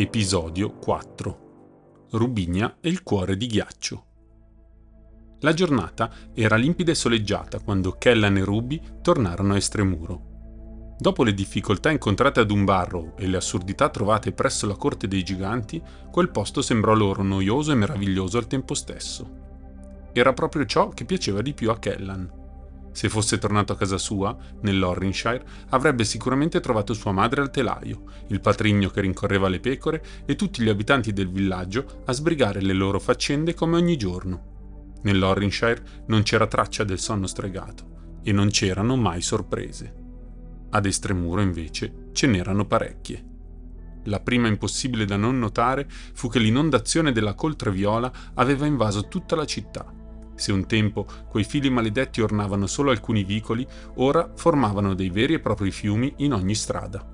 Episodio 4 Rubigna e il cuore di ghiaccio. La giornata era limpida e soleggiata quando Kellan e Ruby tornarono a Estremuro. Dopo le difficoltà incontrate ad Umbarrow e le assurdità trovate presso la corte dei giganti, quel posto sembrò loro noioso e meraviglioso al tempo stesso. Era proprio ciò che piaceva di più a Kellan se fosse tornato a casa sua, nell'Orrinshire, avrebbe sicuramente trovato sua madre al telaio, il patrigno che rincorreva le pecore e tutti gli abitanti del villaggio a sbrigare le loro faccende come ogni giorno. Nell'Orrinshire non c'era traccia del sonno stregato e non c'erano mai sorprese. Ad Estremuro, invece, ce n'erano parecchie. La prima impossibile da non notare fu che l'inondazione della coltre viola aveva invaso tutta la città se un tempo quei fili maledetti ornavano solo alcuni vicoli, ora formavano dei veri e propri fiumi in ogni strada.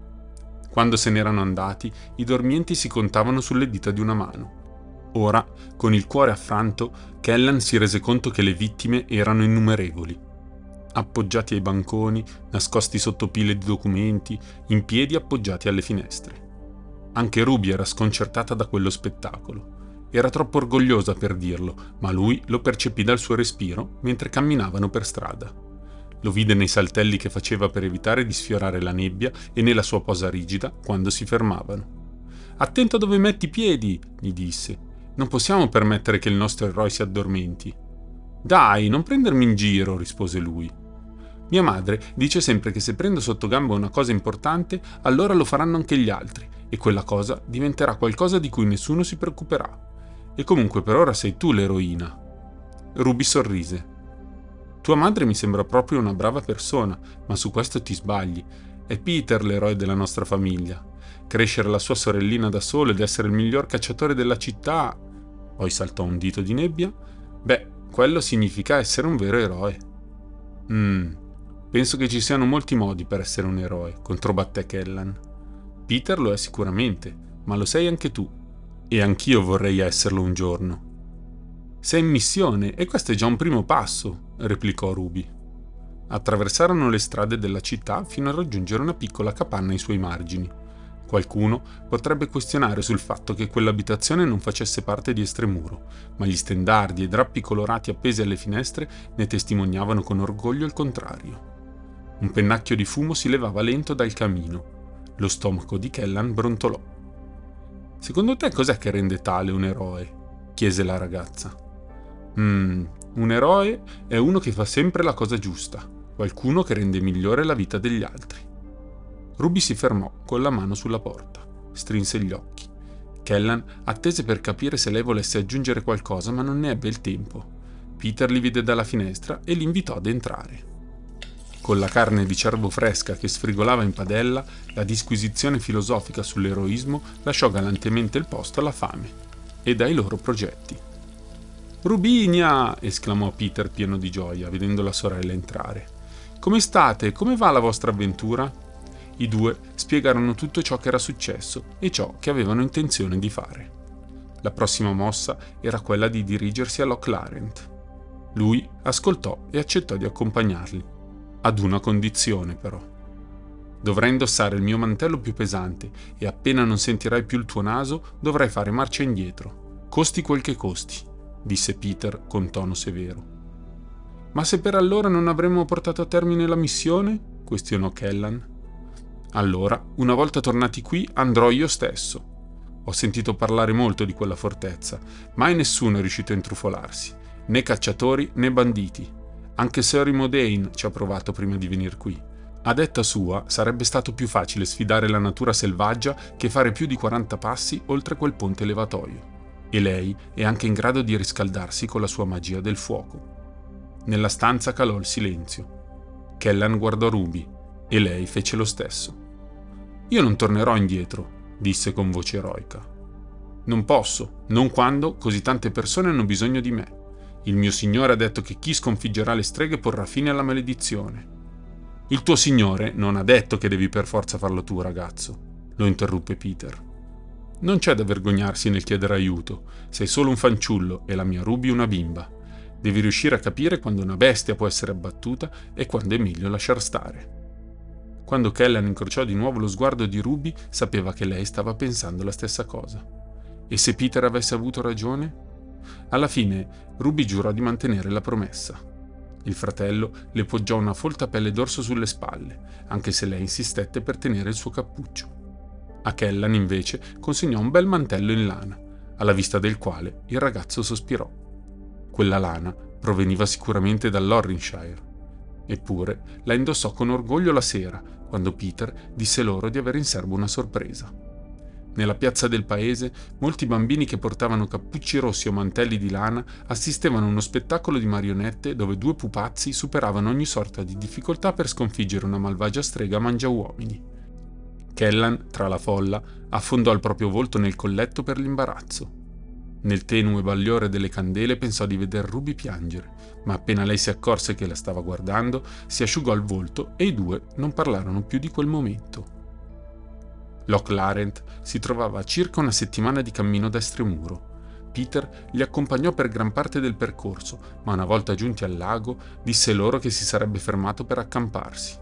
Quando se n'erano andati, i dormienti si contavano sulle dita di una mano. Ora, con il cuore affranto, Kellan si rese conto che le vittime erano innumerevoli. Appoggiati ai banconi, nascosti sotto pile di documenti, in piedi appoggiati alle finestre. Anche Ruby era sconcertata da quello spettacolo. Era troppo orgogliosa per dirlo, ma lui lo percepì dal suo respiro mentre camminavano per strada. Lo vide nei saltelli che faceva per evitare di sfiorare la nebbia e nella sua posa rigida quando si fermavano. Attento a dove metti i piedi, gli disse. Non possiamo permettere che il nostro eroe si addormenti. Dai, non prendermi in giro, rispose lui. Mia madre dice sempre che se prendo sotto gamba una cosa importante, allora lo faranno anche gli altri, e quella cosa diventerà qualcosa di cui nessuno si preoccuperà. E comunque per ora sei tu l'eroina. Ruby sorrise. Tua madre mi sembra proprio una brava persona, ma su questo ti sbagli. È Peter l'eroe della nostra famiglia. Crescere la sua sorellina da solo ed essere il miglior cacciatore della città. Poi saltò un dito di nebbia. Beh, quello significa essere un vero eroe. Mmm, penso che ci siano molti modi per essere un eroe, controbatté Kellan. Peter lo è sicuramente, ma lo sei anche tu. E anch'io vorrei esserlo un giorno. Sei in missione e questo è già un primo passo, replicò Ruby. Attraversarono le strade della città fino a raggiungere una piccola capanna ai suoi margini. Qualcuno potrebbe questionare sul fatto che quell'abitazione non facesse parte di Estremuro, ma gli stendardi e drappi colorati appesi alle finestre ne testimoniavano con orgoglio il contrario. Un pennacchio di fumo si levava lento dal camino. Lo stomaco di Kellan brontolò. Secondo te cos'è che rende tale un eroe? chiese la ragazza. Mmm, un eroe è uno che fa sempre la cosa giusta, qualcuno che rende migliore la vita degli altri. Ruby si fermò con la mano sulla porta, strinse gli occhi. Kellan attese per capire se lei volesse aggiungere qualcosa, ma non ne ebbe il tempo. Peter li vide dalla finestra e li invitò ad entrare. Con la carne di cervo fresca che sfrigolava in padella, la disquisizione filosofica sull'eroismo lasciò galantemente il posto alla fame ed ai loro progetti. Rubinia! esclamò Peter pieno di gioia, vedendo la sorella entrare. Come state? Come va la vostra avventura? I due spiegarono tutto ciò che era successo e ciò che avevano intenzione di fare. La prossima mossa era quella di dirigersi a Loch Larent. Lui ascoltò e accettò di accompagnarli ad una condizione però. Dovrai indossare il mio mantello più pesante e appena non sentirai più il tuo naso dovrai fare marcia indietro, costi quel che costi, disse Peter con tono severo. Ma se per allora non avremmo portato a termine la missione? questionò Kellan. Allora, una volta tornati qui, andrò io stesso. Ho sentito parlare molto di quella fortezza, mai nessuno è riuscito a intrufolarsi, né cacciatori né banditi, anche Sir Modane ci ha provato prima di venire qui. A detta sua, sarebbe stato più facile sfidare la natura selvaggia che fare più di 40 passi oltre quel ponte levatoio. E lei è anche in grado di riscaldarsi con la sua magia del fuoco. Nella stanza calò il silenzio. Kellan guardò Ruby e lei fece lo stesso. Io non tornerò indietro, disse con voce eroica. Non posso, non quando così tante persone hanno bisogno di me. Il mio Signore ha detto che chi sconfiggerà le streghe porrà fine alla maledizione. Il tuo Signore non ha detto che devi per forza farlo tu, ragazzo, lo interruppe Peter. Non c'è da vergognarsi nel chiedere aiuto, sei solo un fanciullo e la mia Ruby una bimba. Devi riuscire a capire quando una bestia può essere abbattuta e quando è meglio lasciar stare. Quando Kellan incrociò di nuovo lo sguardo di Ruby, sapeva che lei stava pensando la stessa cosa. E se Peter avesse avuto ragione? Alla fine, Ruby giurò di mantenere la promessa. Il fratello le poggiò una folta pelle d'orso sulle spalle, anche se lei insistette per tenere il suo cappuccio. A Kellan, invece, consegnò un bel mantello in lana, alla vista del quale il ragazzo sospirò. Quella lana proveniva sicuramente dall'Orrinshire. Eppure la indossò con orgoglio la sera, quando Peter disse loro di avere in serbo una sorpresa. Nella piazza del paese, molti bambini che portavano cappucci rossi o mantelli di lana assistevano a uno spettacolo di marionette dove due pupazzi superavano ogni sorta di difficoltà per sconfiggere una malvagia strega mangiauomini. Kellan, tra la folla, affondò il proprio volto nel colletto per l'imbarazzo. Nel tenue bagliore delle candele pensò di veder Ruby piangere, ma appena lei si accorse che la stava guardando, si asciugò il volto e i due non parlarono più di quel momento. Loch Larent si trovava a circa una settimana di cammino da Estremuro. Peter li accompagnò per gran parte del percorso, ma una volta giunti al lago disse loro che si sarebbe fermato per accamparsi.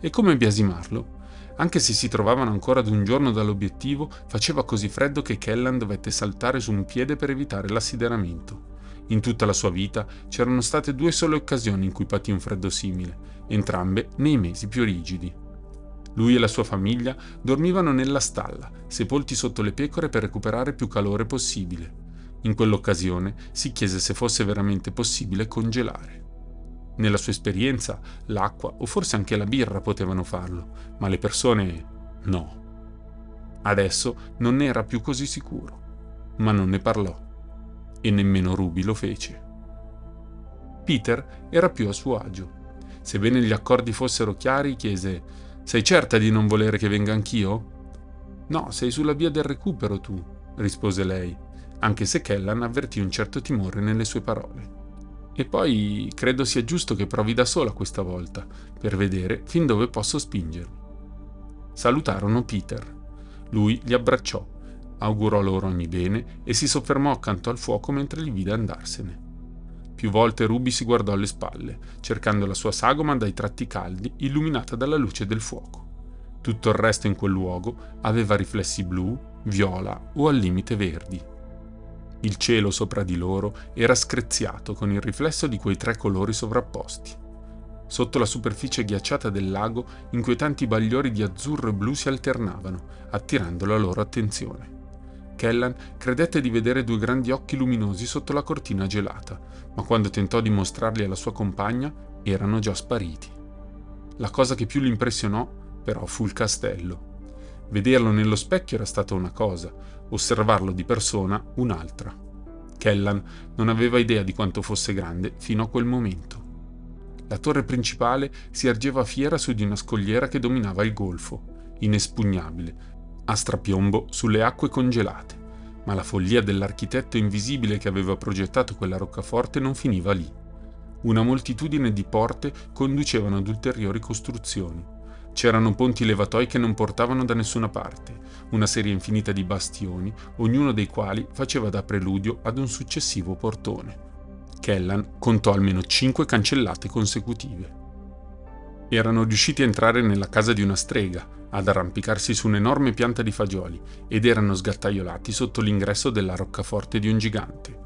E come biasimarlo? Anche se si trovavano ancora ad un giorno dall'obiettivo, faceva così freddo che Kellan dovette saltare su un piede per evitare l'assideramento. In tutta la sua vita c'erano state due sole occasioni in cui patì un freddo simile, entrambe nei mesi più rigidi. Lui e la sua famiglia dormivano nella stalla, sepolti sotto le pecore per recuperare più calore possibile. In quell'occasione si chiese se fosse veramente possibile congelare. Nella sua esperienza l'acqua o forse anche la birra potevano farlo, ma le persone no. Adesso non ne era più così sicuro, ma non ne parlò. E nemmeno Ruby lo fece. Peter era più a suo agio. Sebbene gli accordi fossero chiari, chiese: Sei certa di non volere che venga anch'io? No, sei sulla via del recupero tu, rispose lei, anche se Kellan avvertì un certo timore nelle sue parole. E poi credo sia giusto che provi da sola questa volta, per vedere fin dove posso spingermi. Salutarono Peter. Lui li abbracciò, augurò loro ogni bene e si soffermò accanto al fuoco mentre li vide andarsene. Più volte Ruby si guardò alle spalle, cercando la sua sagoma dai tratti caldi, illuminata dalla luce del fuoco. Tutto il resto in quel luogo aveva riflessi blu, viola o al limite verdi. Il cielo sopra di loro era screziato con il riflesso di quei tre colori sovrapposti. Sotto la superficie ghiacciata del lago, inquietanti bagliori di azzurro e blu si alternavano, attirando la loro attenzione. Kellan credette di vedere due grandi occhi luminosi sotto la cortina gelata, ma quando tentò di mostrarli alla sua compagna, erano già spariti. La cosa che più l'impressionò, però, fu il castello. Vederlo nello specchio era stata una cosa, osservarlo di persona un'altra. Kellan non aveva idea di quanto fosse grande fino a quel momento. La torre principale si ergeva fiera su di una scogliera che dominava il golfo, inespugnabile, a strapiombo sulle acque congelate, ma la follia dell'architetto invisibile che aveva progettato quella roccaforte non finiva lì. Una moltitudine di porte conducevano ad ulteriori costruzioni C'erano ponti levatoi che non portavano da nessuna parte, una serie infinita di bastioni, ognuno dei quali faceva da preludio ad un successivo portone. Kellan contò almeno cinque cancellate consecutive. Erano riusciti a entrare nella casa di una strega, ad arrampicarsi su un'enorme pianta di fagioli ed erano sgattaiolati sotto l'ingresso della roccaforte di un gigante.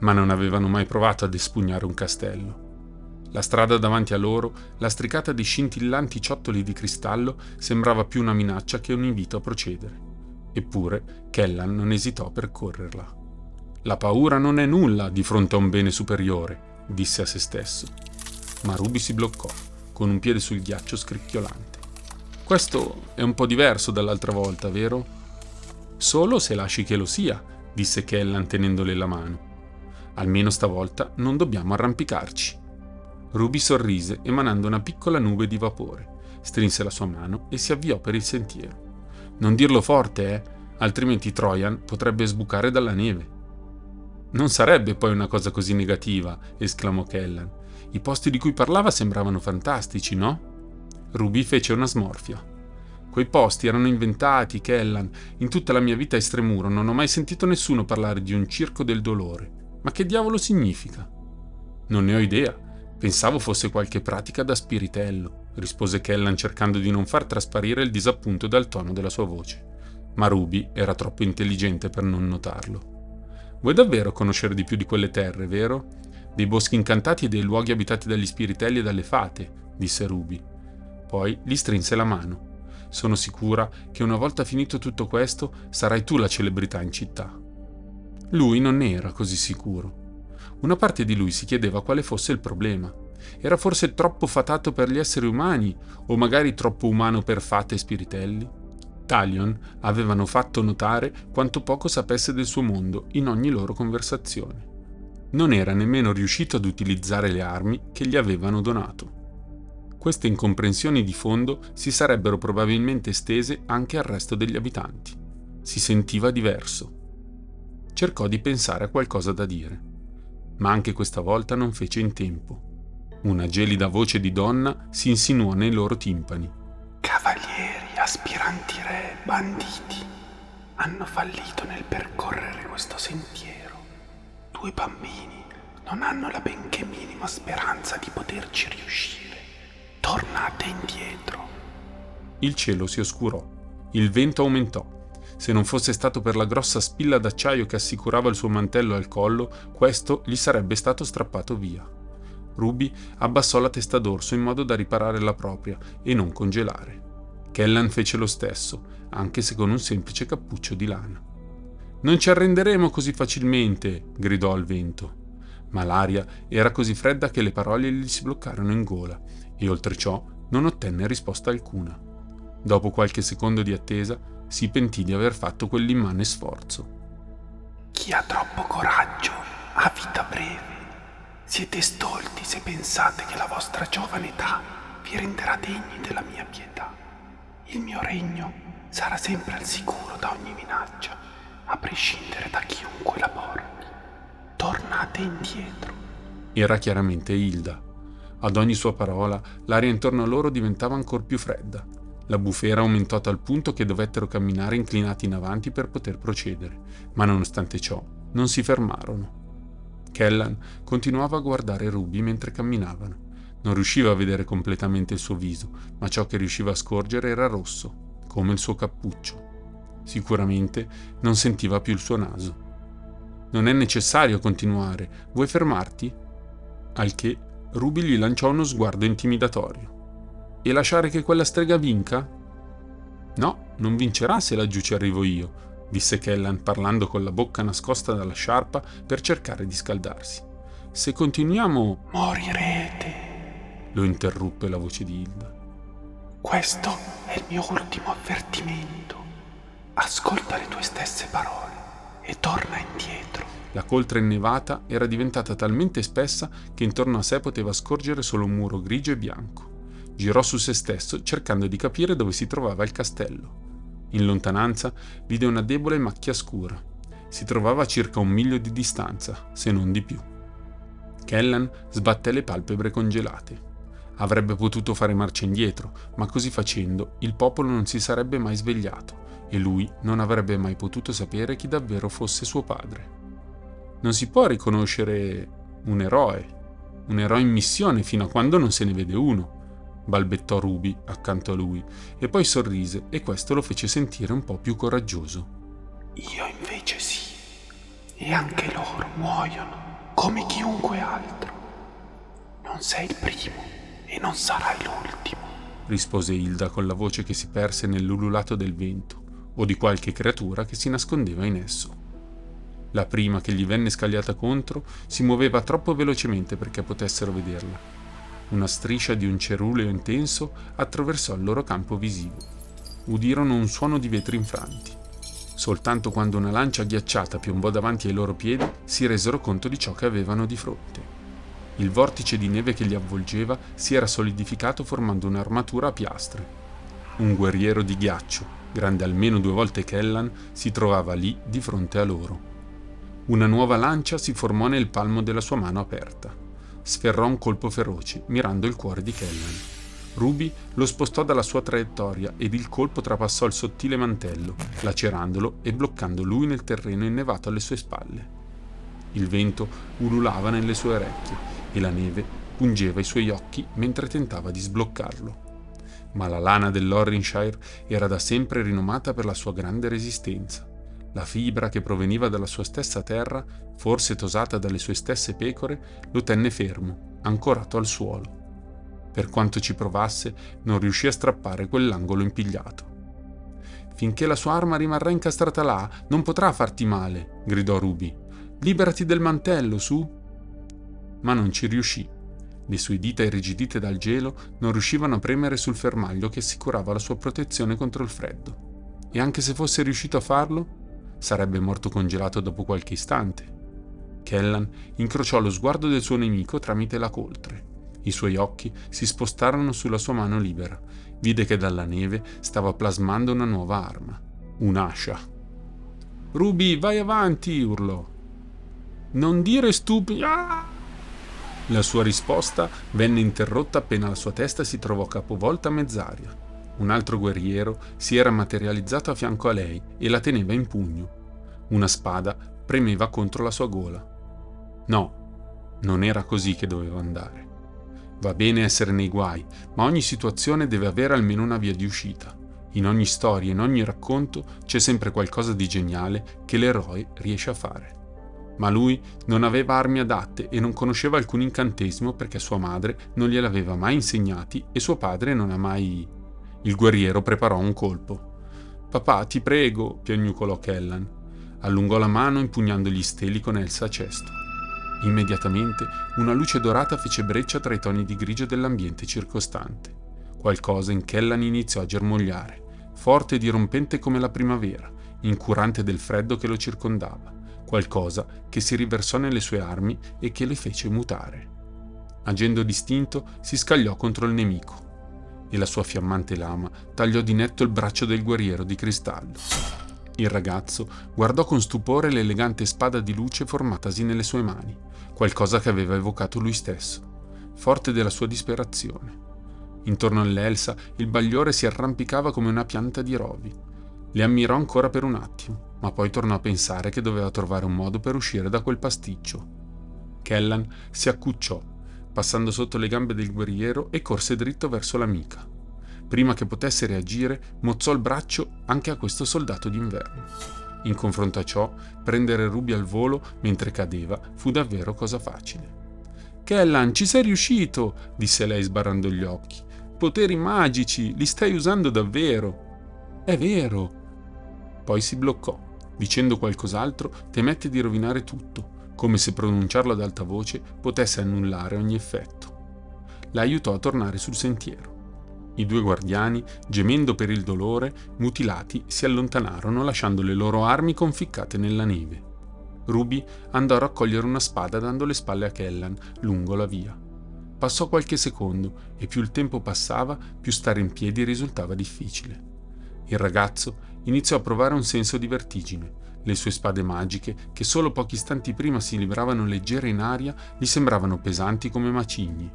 Ma non avevano mai provato ad espugnare un castello. La strada davanti a loro, lastricata di scintillanti ciottoli di cristallo, sembrava più una minaccia che un invito a procedere. Eppure Kellan non esitò a percorrerla. La paura non è nulla di fronte a un bene superiore, disse a se stesso. Ma Ruby si bloccò, con un piede sul ghiaccio scricchiolante. Questo è un po' diverso dall'altra volta, vero? Solo se lasci che lo sia, disse Kellan tenendole la mano. Almeno stavolta non dobbiamo arrampicarci. Ruby sorrise emanando una piccola nube di vapore, strinse la sua mano e si avviò per il sentiero. Non dirlo forte, eh, altrimenti Trojan potrebbe sbucare dalla neve. Non sarebbe poi una cosa così negativa, esclamò Kellan. I posti di cui parlava sembravano fantastici, no? Ruby fece una smorfia. Quei posti erano inventati, Kellan. In tutta la mia vita Estremuro non ho mai sentito nessuno parlare di un circo del dolore. Ma che diavolo significa? Non ne ho idea, Pensavo fosse qualche pratica da spiritello. rispose Kellan cercando di non far trasparire il disappunto dal tono della sua voce, ma Ruby era troppo intelligente per non notarlo. Vuoi davvero conoscere di più di quelle terre, vero? Dei boschi incantati e dei luoghi abitati dagli spiritelli e dalle fate, disse Ruby. Poi gli strinse la mano. Sono sicura che una volta finito tutto questo sarai tu la celebrità in città. Lui non ne era così sicuro. Una parte di lui si chiedeva quale fosse il problema. Era forse troppo fatato per gli esseri umani o magari troppo umano per fate e spiritelli? Talion avevano fatto notare quanto poco sapesse del suo mondo in ogni loro conversazione. Non era nemmeno riuscito ad utilizzare le armi che gli avevano donato. Queste incomprensioni di fondo si sarebbero probabilmente estese anche al resto degli abitanti. Si sentiva diverso. Cercò di pensare a qualcosa da dire, ma anche questa volta non fece in tempo. Una gelida voce di donna si insinuò nei loro timpani. Cavalieri, aspiranti re, banditi, hanno fallito nel percorrere questo sentiero. Due bambini non hanno la benché minima speranza di poterci riuscire. Tornate indietro. Il cielo si oscurò, il vento aumentò. Se non fosse stato per la grossa spilla d'acciaio che assicurava il suo mantello al collo, questo gli sarebbe stato strappato via. Ruby abbassò la testa d'orso in modo da riparare la propria e non congelare. Kellan fece lo stesso, anche se con un semplice cappuccio di lana. Non ci arrenderemo così facilmente, gridò al vento. Ma l'aria era così fredda che le parole gli si bloccarono in gola e oltre ciò non ottenne risposta alcuna. Dopo qualche secondo di attesa si pentì di aver fatto quell'immane sforzo. Chi ha troppo coraggio ha vita breve. Siete stolti se pensate che la vostra giovane età vi renderà degni della mia pietà. Il mio regno sarà sempre al sicuro da ogni minaccia, a prescindere da chiunque la porti. Tornate indietro. Era chiaramente Hilda, ad ogni sua parola, l'aria intorno a loro diventava ancora più fredda. La bufera aumentò a tal punto che dovettero camminare inclinati in avanti per poter procedere, ma nonostante ciò non si fermarono. Kellan continuava a guardare Ruby mentre camminavano. Non riusciva a vedere completamente il suo viso, ma ciò che riusciva a scorgere era rosso, come il suo cappuccio. Sicuramente non sentiva più il suo naso. Non è necessario continuare. Vuoi fermarti? Al che Ruby gli lanciò uno sguardo intimidatorio. E lasciare che quella strega vinca? No, non vincerà se laggiù ci arrivo io, disse Kellan parlando con la bocca nascosta dalla sciarpa per cercare di scaldarsi. Se continuiamo... Morirete, lo interruppe la voce di Hilda. Questo è il mio ultimo avvertimento. Ascolta le tue stesse parole e torna indietro. La coltre innevata era diventata talmente spessa che intorno a sé poteva scorgere solo un muro grigio e bianco. Girò su se stesso cercando di capire dove si trovava il castello. In lontananza vide una debole macchia scura. Si trovava a circa un miglio di distanza, se non di più. Kellan sbatté le palpebre congelate. Avrebbe potuto fare marcia indietro, ma così facendo il popolo non si sarebbe mai svegliato e lui non avrebbe mai potuto sapere chi davvero fosse suo padre. Non si può riconoscere un eroe, un eroe in missione fino a quando non se ne vede uno, balbettò Ruby accanto a lui, e poi sorrise e questo lo fece sentire un po' più coraggioso. Io invece sì, e anche loro muoiono come chiunque altro. Non sei il primo e non sarai l'ultimo, rispose Hilda con la voce che si perse nell'ululato del vento o di qualche creatura che si nascondeva in esso. La prima che gli venne scagliata contro si muoveva troppo velocemente perché potessero vederla. Una striscia di un ceruleo intenso attraversò il loro campo visivo. Udirono un suono di vetri infranti. Soltanto quando una lancia ghiacciata piombò davanti ai loro piedi si resero conto di ciò che avevano di fronte. Il vortice di neve che li avvolgeva si era solidificato formando un'armatura a piastre. Un guerriero di ghiaccio, grande almeno due volte Kellan, si trovava lì di fronte a loro. Una nuova lancia si formò nel palmo della sua mano aperta. Sferrò un colpo feroce, mirando il cuore di Kellan. Ruby lo spostò dalla sua traiettoria ed il colpo trapassò il sottile mantello, lacerandolo e bloccando lui nel terreno innevato alle sue spalle. Il vento ululava nelle sue orecchie e la neve pungeva i suoi occhi mentre tentava di sbloccarlo. Ma la lana dell'Orrinshire era da sempre rinomata per la sua grande resistenza. La fibra che proveniva dalla sua stessa terra, forse tosata dalle sue stesse pecore, lo tenne fermo, ancorato al suolo. Per quanto ci provasse, non riuscì a strappare quell'angolo impigliato. Finché la sua arma rimarrà incastrata là, non potrà farti male, gridò Ruby. Liberati del mantello, su. Ma non ci riuscì. Le sue dita irrigidite dal gelo non riuscivano a premere sul fermaglio che assicurava la sua protezione contro il freddo. E anche se fosse riuscito a farlo, sarebbe morto congelato dopo qualche istante. Kellan incrociò lo sguardo del suo nemico tramite la coltre. I suoi occhi si spostarono sulla sua mano libera vide che dalla neve stava plasmando una nuova arma, un'ascia. Ruby, vai avanti, urlò. Non dire stupidi. La sua risposta venne interrotta appena la sua testa si trovò capovolta a mezz'aria. Un altro guerriero si era materializzato a fianco a lei e la teneva in pugno. Una spada premeva contro la sua gola. No, non era così che doveva andare. Va bene essere nei guai, ma ogni situazione deve avere almeno una via di uscita. In ogni storia, in ogni racconto c'è sempre qualcosa di geniale che l'eroe riesce a fare. Ma lui non aveva armi adatte e non conosceva alcun incantesimo perché sua madre non gliel'aveva aveva mai insegnati e suo padre non ha mai... Il guerriero preparò un colpo. Papà, ti prego, piagnucolò Kellan. Allungò la mano impugnando gli steli con Elsa a cesto. Immediatamente una luce dorata fece breccia tra i toni di grigio dell'ambiente circostante. Qualcosa in Kellan iniziò a germogliare, forte e dirompente come la primavera, incurante del freddo che lo circondava, qualcosa che si riversò nelle sue armi e che le fece mutare. Agendo distinto, si scagliò contro il nemico e la sua fiammante lama tagliò di netto il braccio del guerriero di cristallo. Il ragazzo guardò con stupore l'elegante spada di luce formatasi nelle sue mani, qualcosa che aveva evocato lui stesso, forte della sua disperazione. Intorno all'Elsa il bagliore si arrampicava come una pianta di rovi. Le ammirò ancora per un attimo, ma poi tornò a pensare che doveva trovare un modo per uscire da quel pasticcio. Kellan si accucciò, passando sotto le gambe del guerriero e corse dritto verso l'amica prima che potesse reagire, mozzò il braccio anche a questo soldato d'inverno. In confronto a ciò, prendere Ruby al volo mentre cadeva fu davvero cosa facile. Kellan, ci sei riuscito, disse lei sbarrando gli occhi. Poteri magici, li stai usando davvero. È vero. Poi si bloccò, dicendo qualcos'altro temette di rovinare tutto, come se pronunciarlo ad alta voce potesse annullare ogni effetto. La aiutò a tornare sul sentiero. I due guardiani, gemendo per il dolore, mutilati, si allontanarono lasciando le loro armi conficcate nella neve. Ruby andò a raccogliere una spada dando le spalle a Kellan lungo la via. Passò qualche secondo e più il tempo passava, più stare in piedi risultava difficile. Il ragazzo iniziò a provare un senso di vertigine. Le sue spade magiche, che solo pochi istanti prima si libravano leggere in aria, gli sembravano pesanti come macigni.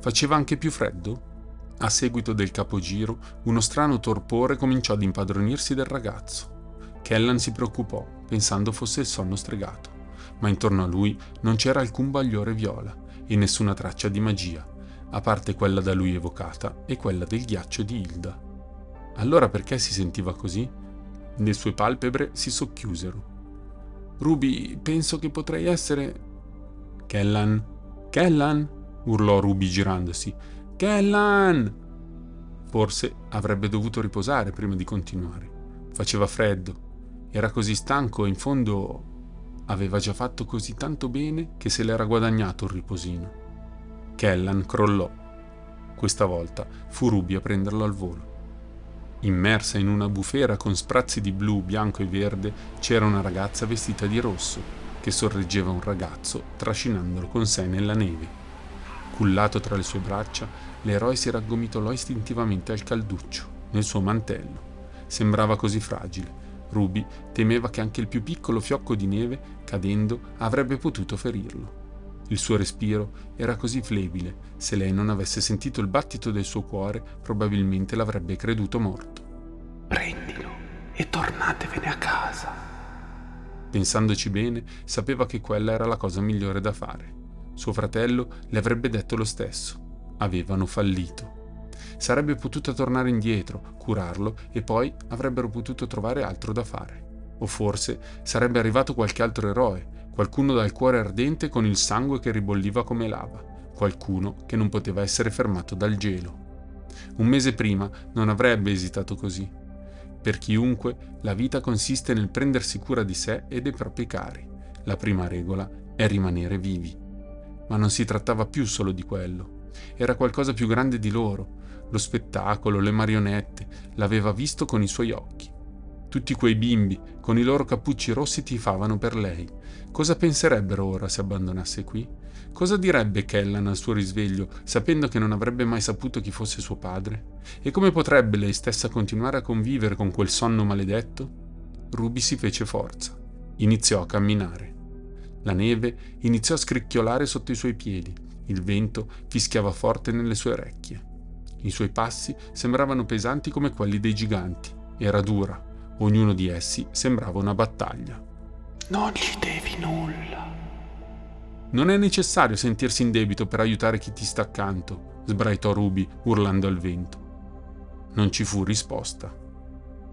Faceva anche più freddo? A seguito del capogiro, uno strano torpore cominciò ad impadronirsi del ragazzo. Kellan si preoccupò, pensando fosse il sonno stregato, ma intorno a lui non c'era alcun bagliore viola e nessuna traccia di magia, a parte quella da lui evocata e quella del ghiaccio di Hilda. Allora perché si sentiva così? Le sue palpebre si socchiusero. Ruby, penso che potrei essere. Kellan? Kellan? urlò Ruby girandosi. Kellan! Forse avrebbe dovuto riposare prima di continuare. Faceva freddo, era così stanco e in fondo aveva già fatto così tanto bene che se l'era guadagnato un riposino. Kellan crollò. Questa volta fu Ruby a prenderlo al volo. Immersa in una bufera con sprazzi di blu, bianco e verde, c'era una ragazza vestita di rosso che sorreggeva un ragazzo trascinandolo con sé nella neve. Cullato tra le sue braccia, l'eroe si raggomitolò istintivamente al calduccio, nel suo mantello. Sembrava così fragile. Ruby temeva che anche il più piccolo fiocco di neve, cadendo, avrebbe potuto ferirlo. Il suo respiro era così flebile, se lei non avesse sentito il battito del suo cuore, probabilmente l'avrebbe creduto morto. Prendilo e tornatevene a casa. Pensandoci bene, sapeva che quella era la cosa migliore da fare. Suo fratello le avrebbe detto lo stesso. Avevano fallito. Sarebbe potuta tornare indietro, curarlo e poi avrebbero potuto trovare altro da fare. O forse sarebbe arrivato qualche altro eroe, qualcuno dal cuore ardente con il sangue che ribolliva come lava, qualcuno che non poteva essere fermato dal gelo. Un mese prima non avrebbe esitato così. Per chiunque, la vita consiste nel prendersi cura di sé e dei propri cari. La prima regola è rimanere vivi. Ma non si trattava più solo di quello. Era qualcosa più grande di loro. Lo spettacolo, le marionette, l'aveva visto con i suoi occhi. Tutti quei bimbi, con i loro cappucci rossi, tifavano per lei. Cosa penserebbero ora se abbandonasse qui? Cosa direbbe Kellan al suo risveglio, sapendo che non avrebbe mai saputo chi fosse suo padre? E come potrebbe lei stessa continuare a convivere con quel sonno maledetto? Ruby si fece forza. Iniziò a camminare. La neve iniziò a scricchiolare sotto i suoi piedi. Il vento fischiava forte nelle sue orecchie. I suoi passi sembravano pesanti come quelli dei giganti. Era dura, Ognuno di essi sembrava una battaglia. Non gli devi nulla. Non è necessario sentirsi in debito per aiutare chi ti sta accanto, sbraitò Ruby urlando al vento. Non ci fu risposta.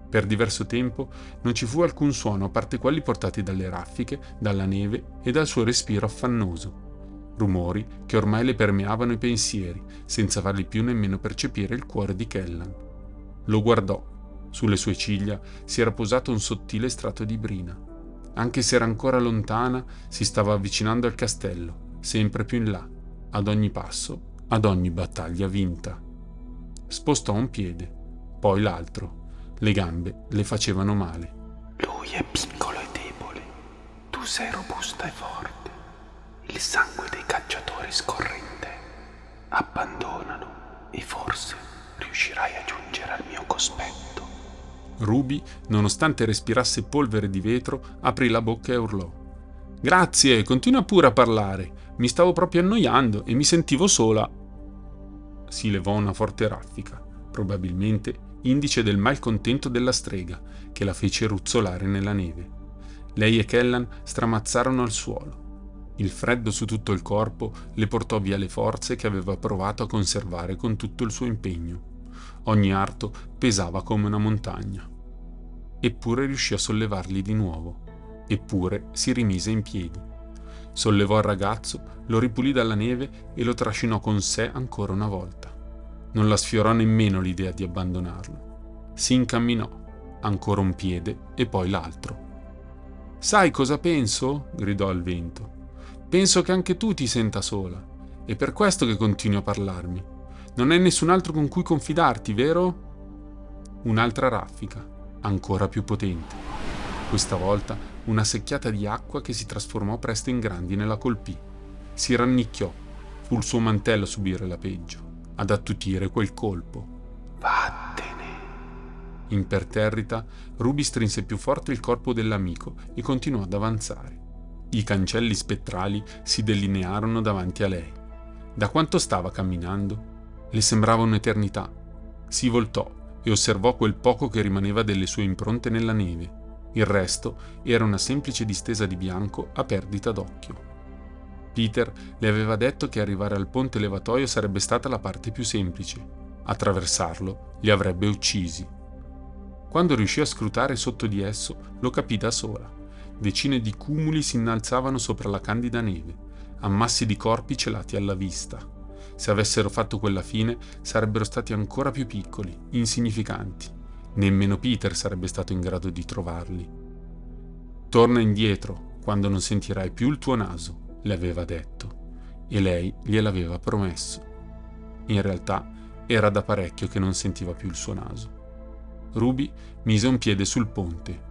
Per diverso tempo non ci fu alcun suono a parte quelli portati dalle raffiche, dalla neve e dal suo respiro affannoso. Rumori che ormai le permeavano i pensieri, senza fargli più nemmeno percepire il cuore di Kellan. Lo guardò sulle sue ciglia si era posato un sottile strato di brina. Anche se era ancora lontana, si stava avvicinando al castello, sempre più in là, ad ogni passo, ad ogni battaglia vinta. Spostò un piede, poi l'altro. Le gambe le facevano male. Lui è piccolo e debole. Tu sei robusta e forte. Il sangue dei cacciatori scorre in te. Abbandonalo e forse riuscirai a giungere al mio cospetto. Ruby, nonostante respirasse polvere di vetro, aprì la bocca e urlò. Grazie, continua pure a parlare. Mi stavo proprio annoiando e mi sentivo sola. Si levò una forte raffica, probabilmente indice del malcontento della strega, che la fece ruzzolare nella neve. Lei e Kellan stramazzarono al suolo. Il freddo su tutto il corpo le portò via le forze che aveva provato a conservare con tutto il suo impegno. Ogni arto pesava come una montagna. Eppure riuscì a sollevarli di nuovo. Eppure si rimise in piedi. Sollevò il ragazzo, lo ripulì dalla neve e lo trascinò con sé ancora una volta. Non la sfiorò nemmeno l'idea di abbandonarlo. Si incamminò, ancora un piede e poi l'altro. Sai cosa penso? gridò al vento. Penso che anche tu ti senta sola. È per questo che continui a parlarmi. Non hai nessun altro con cui confidarti, vero? Un'altra raffica, ancora più potente. Questa volta una secchiata di acqua che si trasformò presto in grandine la colpì. Si rannicchiò. Fu il suo mantello a subire la peggio, ad attutire quel colpo. Vattene. Imperterrita, Ruby strinse più forte il corpo dell'amico e continuò ad avanzare. I cancelli spettrali si delinearono davanti a lei. Da quanto stava camminando? Le sembrava un'eternità. Si voltò e osservò quel poco che rimaneva delle sue impronte nella neve. Il resto era una semplice distesa di bianco a perdita d'occhio. Peter le aveva detto che arrivare al ponte levatoio sarebbe stata la parte più semplice. Attraversarlo li avrebbe uccisi. Quando riuscì a scrutare sotto di esso, lo capì da sola. Decine di cumuli si innalzavano sopra la candida neve, ammassi di corpi celati alla vista. Se avessero fatto quella fine, sarebbero stati ancora più piccoli, insignificanti. Nemmeno Peter sarebbe stato in grado di trovarli. Torna indietro quando non sentirai più il tuo naso, le aveva detto, e lei gliel'aveva promesso. In realtà era da parecchio che non sentiva più il suo naso. Ruby mise un piede sul ponte.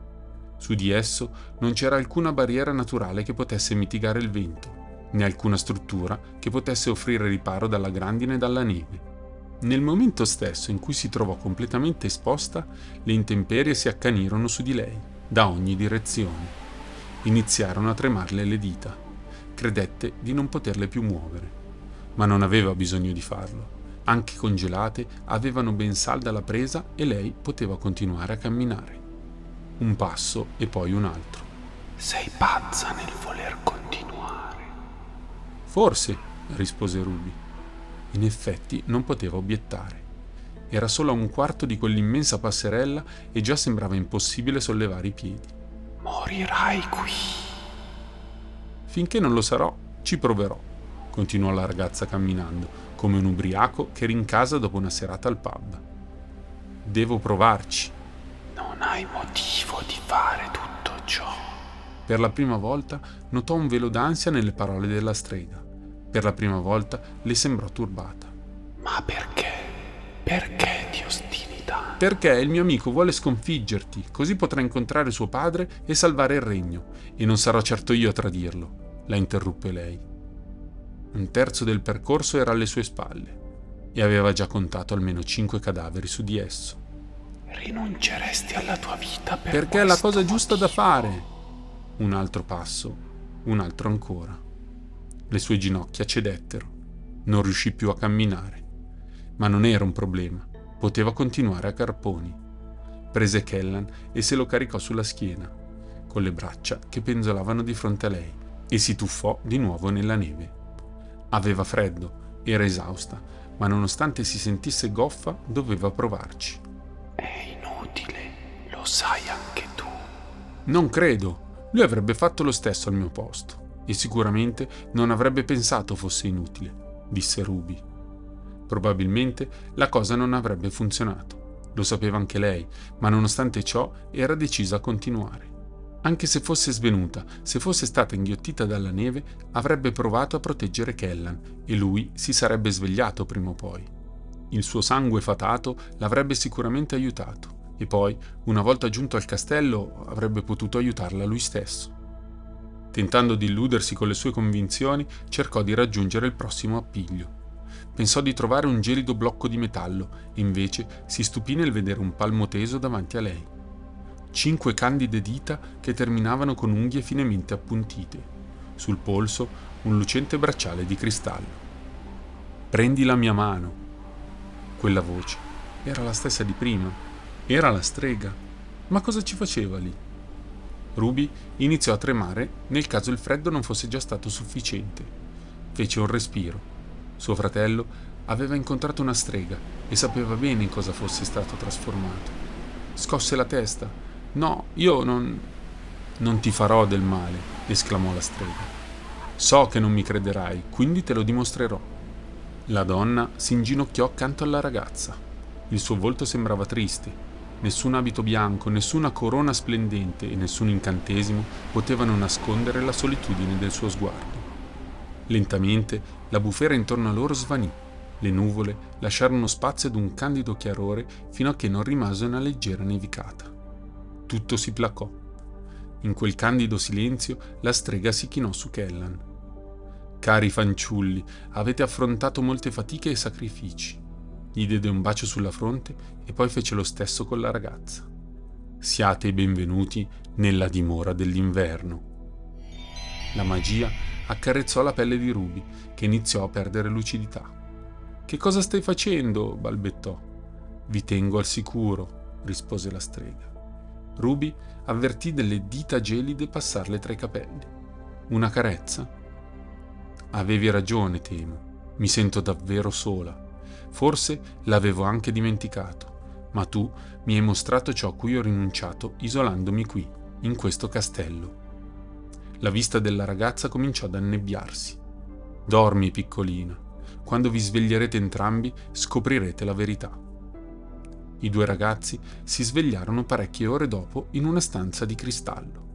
Su di esso non c'era alcuna barriera naturale che potesse mitigare il vento né alcuna struttura che potesse offrire riparo dalla grandine e dalla neve. Nel momento stesso in cui si trovò completamente esposta, le intemperie si accanirono su di lei, da ogni direzione. Iniziarono a tremarle le dita. Credette di non poterle più muovere. Ma non aveva bisogno di farlo. Anche congelate avevano ben salda la presa e lei poteva continuare a camminare. Un passo e poi un altro. Sei pazza nel voler Forse, rispose Ruby. In effetti non poteva obiettare. Era solo a un quarto di quell'immensa passerella e già sembrava impossibile sollevare i piedi. Morirai qui. Finché non lo sarò, ci proverò, continuò la ragazza camminando, come un ubriaco che rincasa dopo una serata al pub. Devo provarci. Non hai motivo di fare tutto ciò. Per la prima volta notò un velo d'ansia nelle parole della strega. Per la prima volta le sembrò turbata. Ma perché? Perché ti ostini tanto? Perché il mio amico vuole sconfiggerti, così potrà incontrare suo padre e salvare il regno, e non sarò certo io a tradirlo, la interruppe lei. Un terzo del percorso era alle sue spalle e aveva già contato almeno cinque cadaveri su di esso. Rinunceresti alla tua vita per Perché è la cosa questo giusta da motivo? fare. Un altro passo, un altro ancora. Le sue ginocchia cedettero. Non riuscì più a camminare. Ma non era un problema. Poteva continuare a carponi. Prese Kellan e se lo caricò sulla schiena, con le braccia che penzolavano di fronte a lei, e si tuffò di nuovo nella neve. Aveva freddo, era esausta, ma nonostante si sentisse goffa, doveva provarci. È inutile, lo sai anche tu. Non credo. Lui avrebbe fatto lo stesso al mio posto e sicuramente non avrebbe pensato fosse inutile, disse Ruby. Probabilmente la cosa non avrebbe funzionato. Lo sapeva anche lei, ma nonostante ciò era decisa a continuare. Anche se fosse svenuta, se fosse stata inghiottita dalla neve, avrebbe provato a proteggere Kellan e lui si sarebbe svegliato prima o poi. Il suo sangue fatato l'avrebbe sicuramente aiutato e poi, una volta giunto al castello, avrebbe potuto aiutarla lui stesso. Tentando di illudersi con le sue convinzioni, cercò di raggiungere il prossimo appiglio. Pensò di trovare un gelido blocco di metallo invece si stupì nel vedere un palmo teso davanti a lei. Cinque candide dita che terminavano con unghie finemente appuntite. Sul polso un lucente bracciale di cristallo. Prendi la mia mano. Quella voce era la stessa di prima. Era la strega. Ma cosa ci faceva lì? Ruby iniziò a tremare nel caso il freddo non fosse già stato sufficiente. Fece un respiro. Suo fratello aveva incontrato una strega e sapeva bene in cosa fosse stato trasformato. Scosse la testa. No, io non... Non ti farò del male, esclamò la strega. So che non mi crederai, quindi te lo dimostrerò. La donna si inginocchiò accanto alla ragazza. Il suo volto sembrava triste. Nessun abito bianco, nessuna corona splendente e nessun incantesimo potevano nascondere la solitudine del suo sguardo. Lentamente la bufera intorno a loro svanì. Le nuvole lasciarono spazio ad un candido chiarore fino a che non rimase una leggera nevicata. Tutto si placò. In quel candido silenzio la strega si chinò su Kellan. Cari fanciulli, avete affrontato molte fatiche e sacrifici. Gli diede un bacio sulla fronte e poi fece lo stesso con la ragazza. Siate i benvenuti nella dimora dell'inverno. La magia accarezzò la pelle di Ruby, che iniziò a perdere lucidità. Che cosa stai facendo? balbettò. Vi tengo al sicuro, rispose la strega. Ruby avvertì delle dita gelide passarle tra i capelli. Una carezza? Avevi ragione, temo. Mi sento davvero sola. Forse l'avevo anche dimenticato, ma tu mi hai mostrato ciò a cui ho rinunciato isolandomi qui, in questo castello. La vista della ragazza cominciò ad annebbiarsi. Dormi, piccolina. Quando vi sveglierete entrambi scoprirete la verità. I due ragazzi si svegliarono parecchie ore dopo in una stanza di cristallo.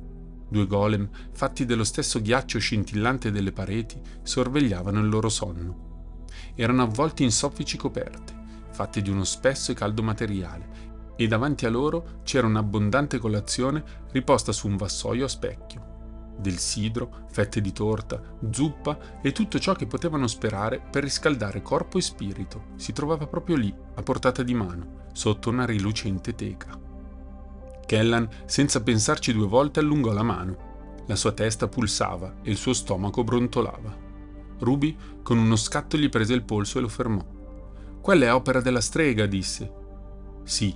Due golem, fatti dello stesso ghiaccio scintillante delle pareti, sorvegliavano il loro sonno. Erano avvolti in soffici coperte, fatte di uno spesso e caldo materiale, e davanti a loro c'era un'abbondante colazione riposta su un vassoio a specchio. Del sidro, fette di torta, zuppa e tutto ciò che potevano sperare per riscaldare corpo e spirito si trovava proprio lì, a portata di mano, sotto una rilucente teca. Kellan, senza pensarci due volte, allungò la mano. La sua testa pulsava e il suo stomaco brontolava. Ruby, con uno scatto, gli prese il polso e lo fermò. Quella è opera della strega, disse. Sì,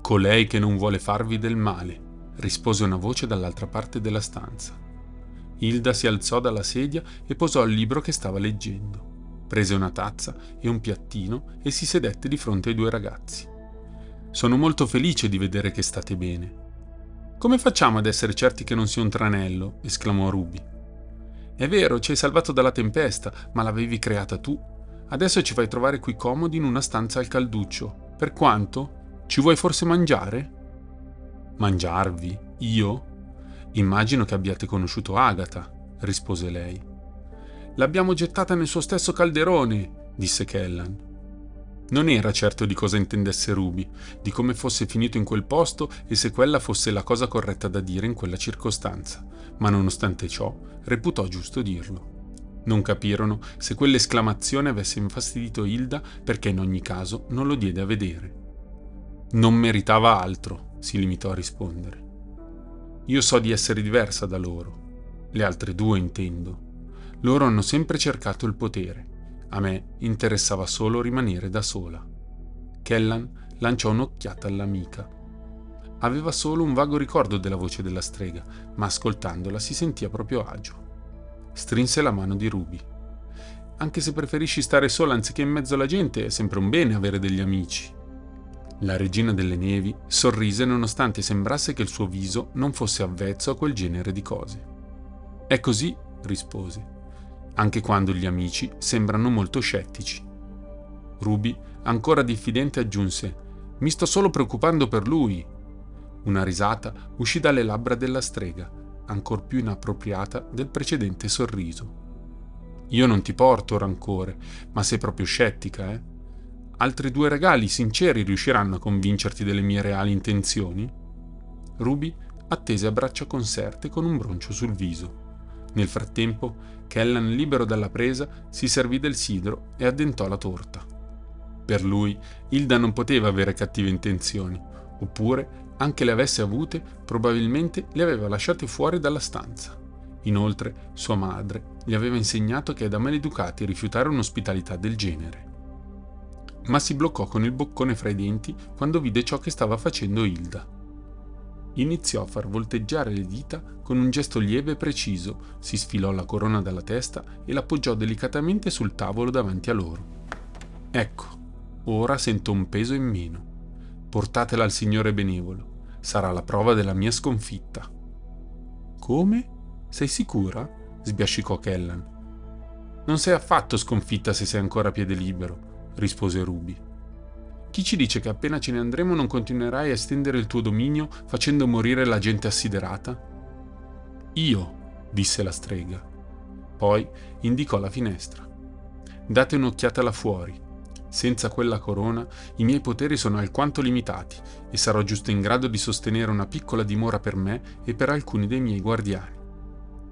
colei che non vuole farvi del male, rispose una voce dall'altra parte della stanza. Hilda si alzò dalla sedia e posò il libro che stava leggendo. prese una tazza e un piattino e si sedette di fronte ai due ragazzi. Sono molto felice di vedere che state bene. Come facciamo ad essere certi che non sia un tranello? esclamò Ruby. È vero, ci hai salvato dalla tempesta, ma l'avevi creata tu. Adesso ci fai trovare qui comodi in una stanza al calduccio. Per quanto? Ci vuoi forse mangiare? Mangiarvi? Io? Immagino che abbiate conosciuto Agatha, rispose lei. L'abbiamo gettata nel suo stesso calderone, disse Kellan. Non era certo di cosa intendesse Ruby, di come fosse finito in quel posto e se quella fosse la cosa corretta da dire in quella circostanza, ma nonostante ciò reputò giusto dirlo. Non capirono se quell'esclamazione avesse infastidito Hilda perché in ogni caso non lo diede a vedere. Non meritava altro, si limitò a rispondere. Io so di essere diversa da loro, le altre due intendo. Loro hanno sempre cercato il potere a me interessava solo rimanere da sola. Kellan lanciò un'occhiata all'amica. Aveva solo un vago ricordo della voce della strega, ma ascoltandola si sentiva proprio agio. Strinse la mano di Ruby. Anche se preferisci stare sola anziché in mezzo alla gente, è sempre un bene avere degli amici. La regina delle nevi sorrise nonostante sembrasse che il suo viso non fosse avvezzo a quel genere di cose. È così, rispose anche quando gli amici sembrano molto scettici. Ruby, ancora diffidente, aggiunse Mi sto solo preoccupando per lui. Una risata uscì dalle labbra della strega, ancor più inappropriata del precedente sorriso. Io non ti porto rancore, ma sei proprio scettica, eh? Altri due regali sinceri riusciranno a convincerti delle mie reali intenzioni? Ruby attese a braccia conserte con un broncio sul viso. Nel frattempo Kellan, libero dalla presa, si servì del sidro e addentò la torta. Per lui, Hilda non poteva avere cattive intenzioni, oppure, anche le avesse avute, probabilmente le aveva lasciate fuori dalla stanza. Inoltre, sua madre gli aveva insegnato che è da maleducati rifiutare un'ospitalità del genere. Ma si bloccò con il boccone fra i denti quando vide ciò che stava facendo Hilda iniziò a far volteggiare le dita con un gesto lieve e preciso, si sfilò la corona dalla testa e l'appoggiò delicatamente sul tavolo davanti a loro. Ecco, ora sento un peso in meno. Portatela al Signore benevolo. Sarà la prova della mia sconfitta. Come? Sei sicura? sbiascicò Kellan. Non sei affatto sconfitta se sei ancora a piede libero, rispose Ruby. Chi ci dice che appena ce ne andremo non continuerai a estendere il tuo dominio facendo morire la gente assiderata? Io, disse la strega. Poi indicò la finestra. Date un'occhiata là fuori. Senza quella corona i miei poteri sono alquanto limitati e sarò giusto in grado di sostenere una piccola dimora per me e per alcuni dei miei guardiani.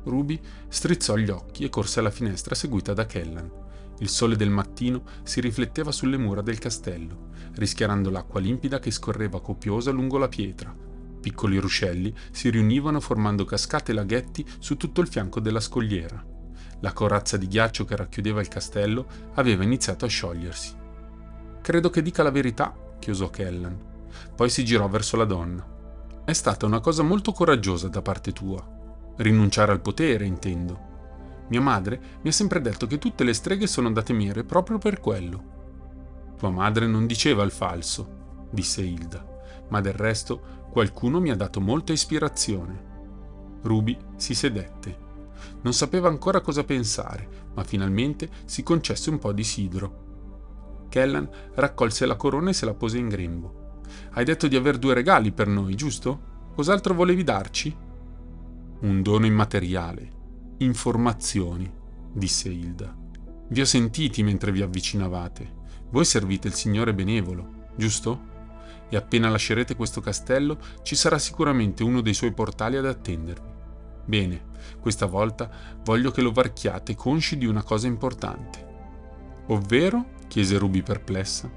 Ruby strizzò gli occhi e corse alla finestra seguita da Kellan. Il sole del mattino si rifletteva sulle mura del castello, rischiarando l'acqua limpida che scorreva copiosa lungo la pietra. Piccoli ruscelli si riunivano formando cascate e laghetti su tutto il fianco della scogliera. La corazza di ghiaccio che racchiudeva il castello aveva iniziato a sciogliersi. Credo che dica la verità, chiosò Kellan. Poi si girò verso la donna. È stata una cosa molto coraggiosa da parte tua. Rinunciare al potere, intendo. Mia madre mi ha sempre detto che tutte le streghe sono andate miere proprio per quello. Tua madre non diceva il falso, disse Hilda, ma del resto qualcuno mi ha dato molta ispirazione. Ruby si sedette. Non sapeva ancora cosa pensare, ma finalmente si concesse un po' di sidro. Kellan raccolse la corona e se la pose in grembo. Hai detto di aver due regali per noi, giusto? Cos'altro volevi darci? Un dono immateriale, Informazioni, disse Hilda. Vi ho sentiti mentre vi avvicinavate. Voi servite il Signore benevolo, giusto? E appena lascerete questo castello ci sarà sicuramente uno dei suoi portali ad attendervi. Bene, questa volta voglio che lo varchiate consci di una cosa importante. Ovvero? chiese Ruby perplessa.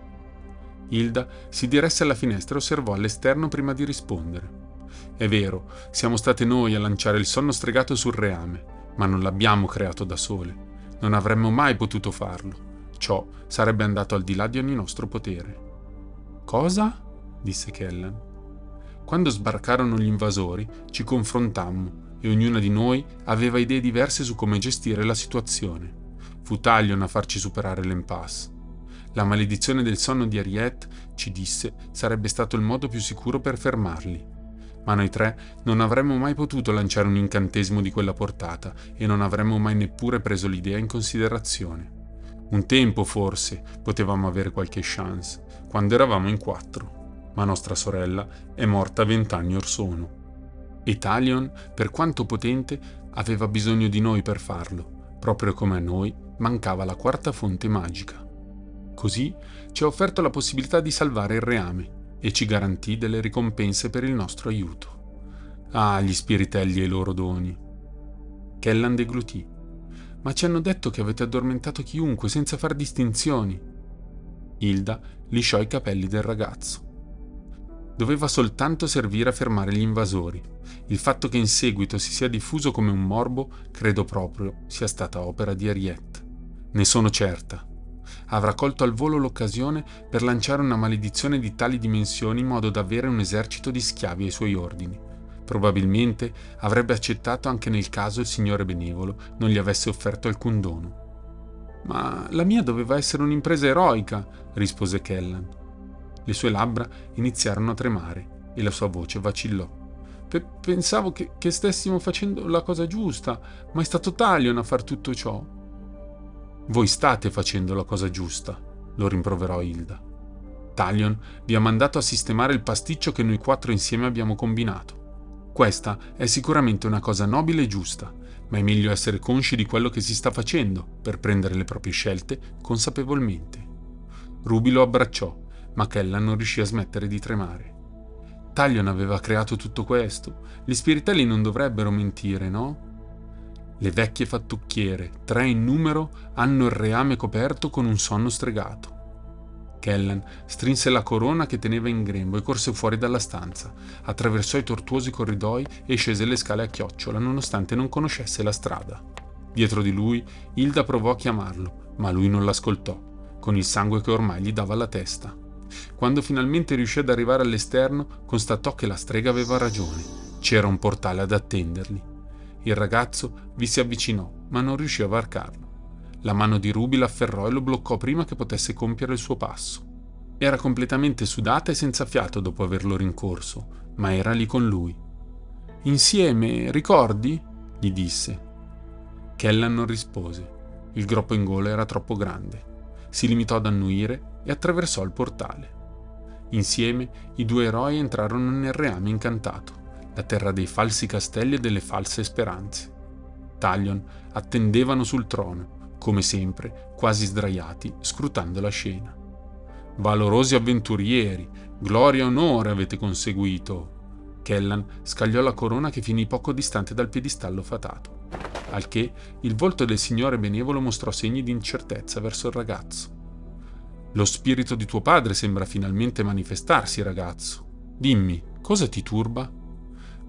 Hilda si diresse alla finestra e osservò all'esterno prima di rispondere. È vero, siamo state noi a lanciare il sonno stregato sul reame, ma non l'abbiamo creato da sole. Non avremmo mai potuto farlo. Ciò sarebbe andato al di là di ogni nostro potere. Cosa? disse Kellan. Quando sbarcarono gli invasori, ci confrontammo e ognuna di noi aveva idee diverse su come gestire la situazione. Fu Talion a farci superare l'impasse. La maledizione del sonno di Ariette, ci disse, sarebbe stato il modo più sicuro per fermarli. Ma noi tre non avremmo mai potuto lanciare un incantesimo di quella portata e non avremmo mai neppure preso l'idea in considerazione. Un tempo, forse, potevamo avere qualche chance, quando eravamo in quattro, ma nostra sorella è morta vent'anni or sono. E Talion, per quanto potente, aveva bisogno di noi per farlo, proprio come a noi mancava la quarta fonte magica. Così ci ha offerto la possibilità di salvare il reame e ci garantì delle ricompense per il nostro aiuto. Ah, gli spiritelli e i loro doni. Kellan deglutì. Ma ci hanno detto che avete addormentato chiunque senza far distinzioni. Hilda lisciò i capelli del ragazzo. Doveva soltanto servire a fermare gli invasori. Il fatto che in seguito si sia diffuso come un morbo credo proprio sia stata opera di Ariette. Ne sono certa avrà colto al volo l'occasione per lanciare una maledizione di tali dimensioni in modo da avere un esercito di schiavi ai suoi ordini. Probabilmente avrebbe accettato anche nel caso il Signore Benevolo non gli avesse offerto alcun dono. Ma la mia doveva essere un'impresa eroica, rispose Kellan. Le sue labbra iniziarono a tremare e la sua voce vacillò. pensavo che, che stessimo facendo la cosa giusta, ma è stato Talion a far tutto ciò. Voi state facendo la cosa giusta, lo rimproverò Hilda. Talion vi ha mandato a sistemare il pasticcio che noi quattro insieme abbiamo combinato. Questa è sicuramente una cosa nobile e giusta, ma è meglio essere consci di quello che si sta facendo per prendere le proprie scelte consapevolmente. Ruby lo abbracciò, ma Kella non riuscì a smettere di tremare. Talion aveva creato tutto questo. Gli spiritelli non dovrebbero mentire, no? Le vecchie fattucchiere, tre in numero, hanno il reame coperto con un sonno stregato. Kellen strinse la corona che teneva in grembo e corse fuori dalla stanza, attraversò i tortuosi corridoi e scese le scale a chiocciola nonostante non conoscesse la strada. Dietro di lui Hilda provò a chiamarlo, ma lui non l'ascoltò, con il sangue che ormai gli dava alla testa. Quando finalmente riuscì ad arrivare all'esterno, constatò che la strega aveva ragione. C'era un portale ad attenderli. Il ragazzo vi si avvicinò, ma non riuscì a varcarlo. La mano di Ruby l'afferrò e lo bloccò prima che potesse compiere il suo passo. Era completamente sudata e senza fiato dopo averlo rincorso, ma era lì con lui. Insieme, ricordi? gli disse. Kellan non rispose. Il groppo in gola era troppo grande. Si limitò ad annuire e attraversò il portale. Insieme i due eroi entrarono nel reame incantato la terra dei falsi castelli e delle false speranze. Talion attendevano sul trono, come sempre, quasi sdraiati, scrutando la scena. Valorosi avventurieri, gloria e onore avete conseguito. Kellan scagliò la corona che finì poco distante dal piedistallo fatato, al che il volto del signore benevolo mostrò segni di incertezza verso il ragazzo. Lo spirito di tuo padre sembra finalmente manifestarsi, ragazzo. Dimmi, cosa ti turba?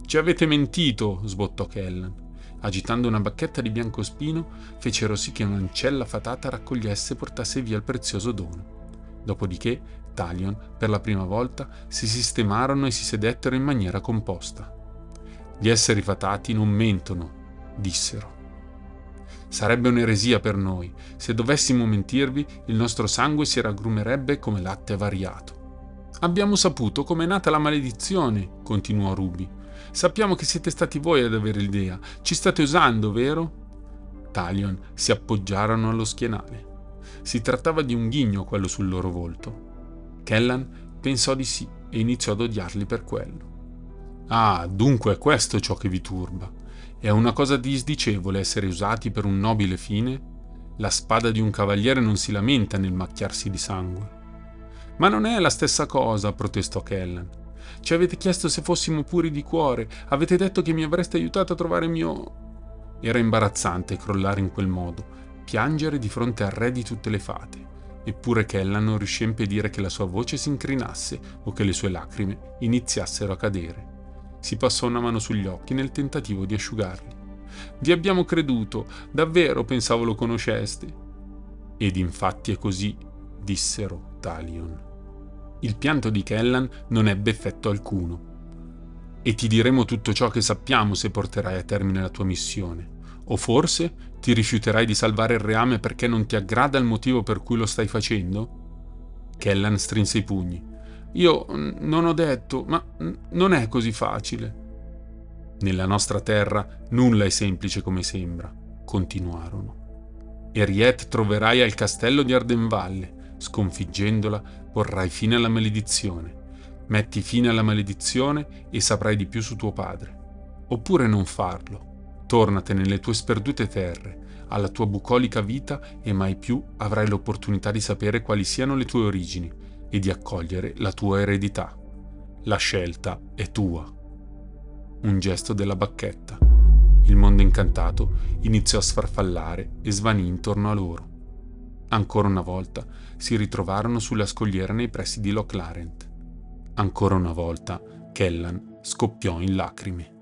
Ci avete mentito, sbottò Kellan. Agitando una bacchetta di biancospino, fecero sì che un'ancella fatata raccogliesse e portasse via il prezioso dono. Dopodiché, Talion, per la prima volta, si sistemarono e si sedettero in maniera composta. Gli esseri fatati non mentono, dissero. Sarebbe un'eresia per noi. Se dovessimo mentirvi, il nostro sangue si raggrumerebbe come latte variato. Abbiamo saputo come è nata la maledizione, continuò Ruby. Sappiamo che siete stati voi ad avere l'idea. Ci state usando, vero? Talion si appoggiarono allo schienale. Si trattava di un ghigno quello sul loro volto. Kellan pensò di sì e iniziò ad odiarli per quello. Ah, dunque è questo ciò che vi turba. È una cosa disdicevole essere usati per un nobile fine? La spada di un cavaliere non si lamenta nel macchiarsi di sangue. Ma non è la stessa cosa, protestò Kellan. Ci avete chiesto se fossimo puri di cuore, avete detto che mi avreste aiutato a trovare mio... Era imbarazzante crollare in quel modo, piangere di fronte al re di tutte le fate. Eppure Kella non riuscì a impedire che la sua voce si incrinasse o che le sue lacrime iniziassero a cadere. Si passò una mano sugli occhi nel tentativo di asciugarli. Vi abbiamo creduto, davvero pensavo lo conosceste. Ed infatti è così, dissero Talion. Il pianto di Kellan non ebbe effetto alcuno. E ti diremo tutto ciò che sappiamo se porterai a termine la tua missione. O forse ti rifiuterai di salvare il reame perché non ti aggrada il motivo per cui lo stai facendo? Kellan strinse i pugni. Io non ho detto, ma non è così facile. Nella nostra terra nulla è semplice come sembra, continuarono. Eriet troverai al castello di Ardenvalle, sconfiggendola porrai fine alla maledizione. Metti fine alla maledizione e saprai di più su tuo padre. Oppure non farlo. Tornate nelle tue sperdute terre, alla tua bucolica vita e mai più avrai l'opportunità di sapere quali siano le tue origini e di accogliere la tua eredità. La scelta è tua. Un gesto della bacchetta. Il mondo incantato iniziò a sfarfallare e svanì intorno a loro. Ancora una volta si ritrovarono sulla scogliera nei pressi di Loch Larent. Ancora una volta Kellan scoppiò in lacrime.